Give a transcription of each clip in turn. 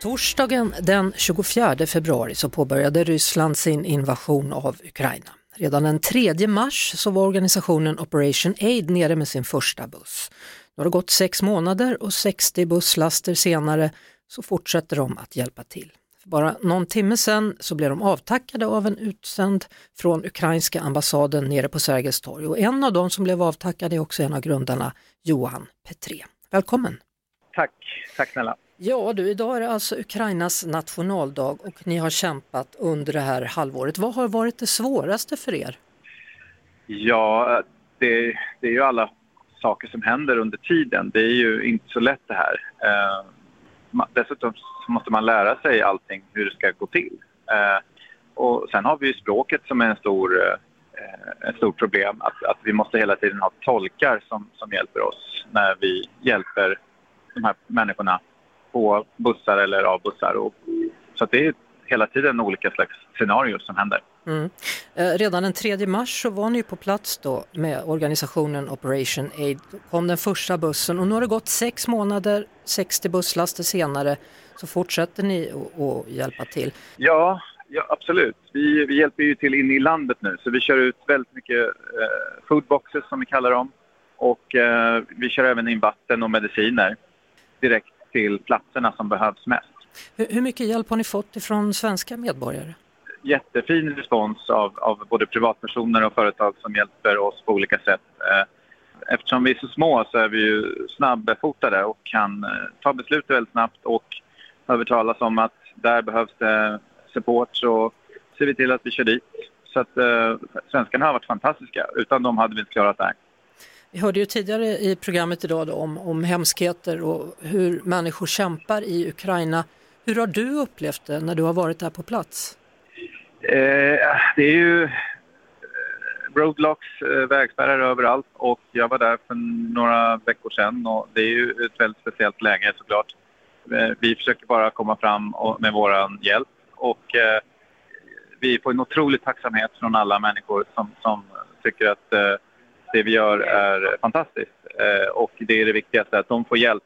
Torsdagen den 24 februari så påbörjade Ryssland sin invasion av Ukraina. Redan den 3 mars så var organisationen Operation Aid nere med sin första buss. Nu har det gått sex månader och 60 busslaster senare så fortsätter de att hjälpa till. För bara någon timme sedan så blev de avtackade av en utsänd från ukrainska ambassaden nere på Sergels torg och en av dem som blev avtackad är också en av grundarna, Johan Petré. Välkommen! Tack, tack snälla. Ja du, idag är det alltså Ukrainas nationaldag och ni har kämpat under det här halvåret. Vad har varit det svåraste för er? Ja, det, det är ju alla saker som händer under tiden. Det är ju inte så lätt det här. Eh, dessutom måste man lära sig allting, hur det ska gå till. Eh, och sen har vi ju språket som är en stor, eh, ett stort problem. Att, att vi måste hela tiden ha tolkar som, som hjälper oss när vi hjälper de här människorna på bussar eller av bussar. Och, så det är hela tiden olika slags scenarier som händer. Mm. Eh, Redan den 3 mars så var ni på plats då med organisationen Operation Aid. Då kom den första bussen och nu har det gått sex månader, 60 busslaster senare så fortsätter ni att- att hjälpa till. Ja, ja absolut. Vi, vi hjälper ju till in i landet nu så vi kör ut väldigt mycket eh, foodboxes som vi kallar dem. Och eh, vi kör även in vatten och mediciner direkt till platserna som behövs mest. Hur, mycket hjälp har ni fått ifrån svenska medborgare? Jättefin respons av, av både privatpersoner och företag som hjälper oss på olika sätt. Eh, Eftersom vi är så små så är vi ju snabbfotade och kan eh, ta beslut väldigt snabbt och övertalas om att där behövs det support så ser vi till att vi kör dit. Så att eh, svenskarna har varit fantastiska. Utan dem hade vi inte klarat det här. Vi hörde ju tidigare i programmet idag då om, om hemskheter och hur människor kämpar i Ukraina. Hur har du upplevt det när du har varit där på plats? Eh, det är ju roadlocks, roadblocks, eh, vägspärrar överallt och jag var där för några veckor sedan och det är ju ett väldigt speciellt läge såklart. Eh, vi försöker bara komma fram med vår hjälp och eh, vi får en otrolig tacksamhet från alla människor som, som tycker att eh, det vi gör är fantastiskt eh, och det är det viktigaste, att de får hjälp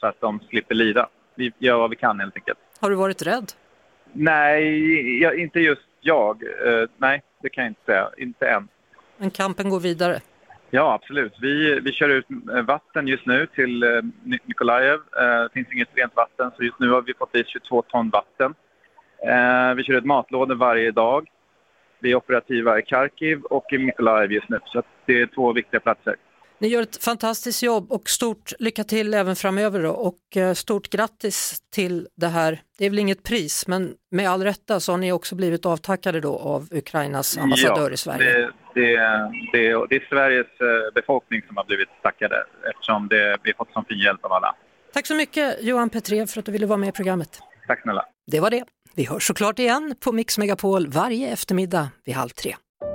så att de slipper lida. Vi gör vad vi kan helt enkelt. Har du varit rädd? Nej, jag, inte just jag. Eh, nej, det kan jag inte säga. Inte än. Men kampen går vidare. Ja, absolut. Vi, vi kör ut eh, vatten just nu till Nikolajev. Det finns inget rent vatten, så just nu har vi fått dit 22 ton vatten. Vi kör ut matlådor varje dag. Vi är operativa i Kharkiv och i Nikolajev just nu, så det är två viktiga platser. Ni gör ett fantastiskt jobb och stort lycka till även framöver då. och eh, stort grattis till det här. Det är väl inget pris men med all rätta så har ni också blivit avtackade då av Ukrainas ambassadör i Sverige. Det, det, det, det är Sveriges eh, befolkning som har blivit tackade eftersom det, vi fått sån fin hjälp av alla. Tack så mycket Johan Petré för att du ville vara med i programmet. Tack snälla. Det var det. Vi hörs såklart igen på Mix Megapol varje eftermiddag vid halv tre.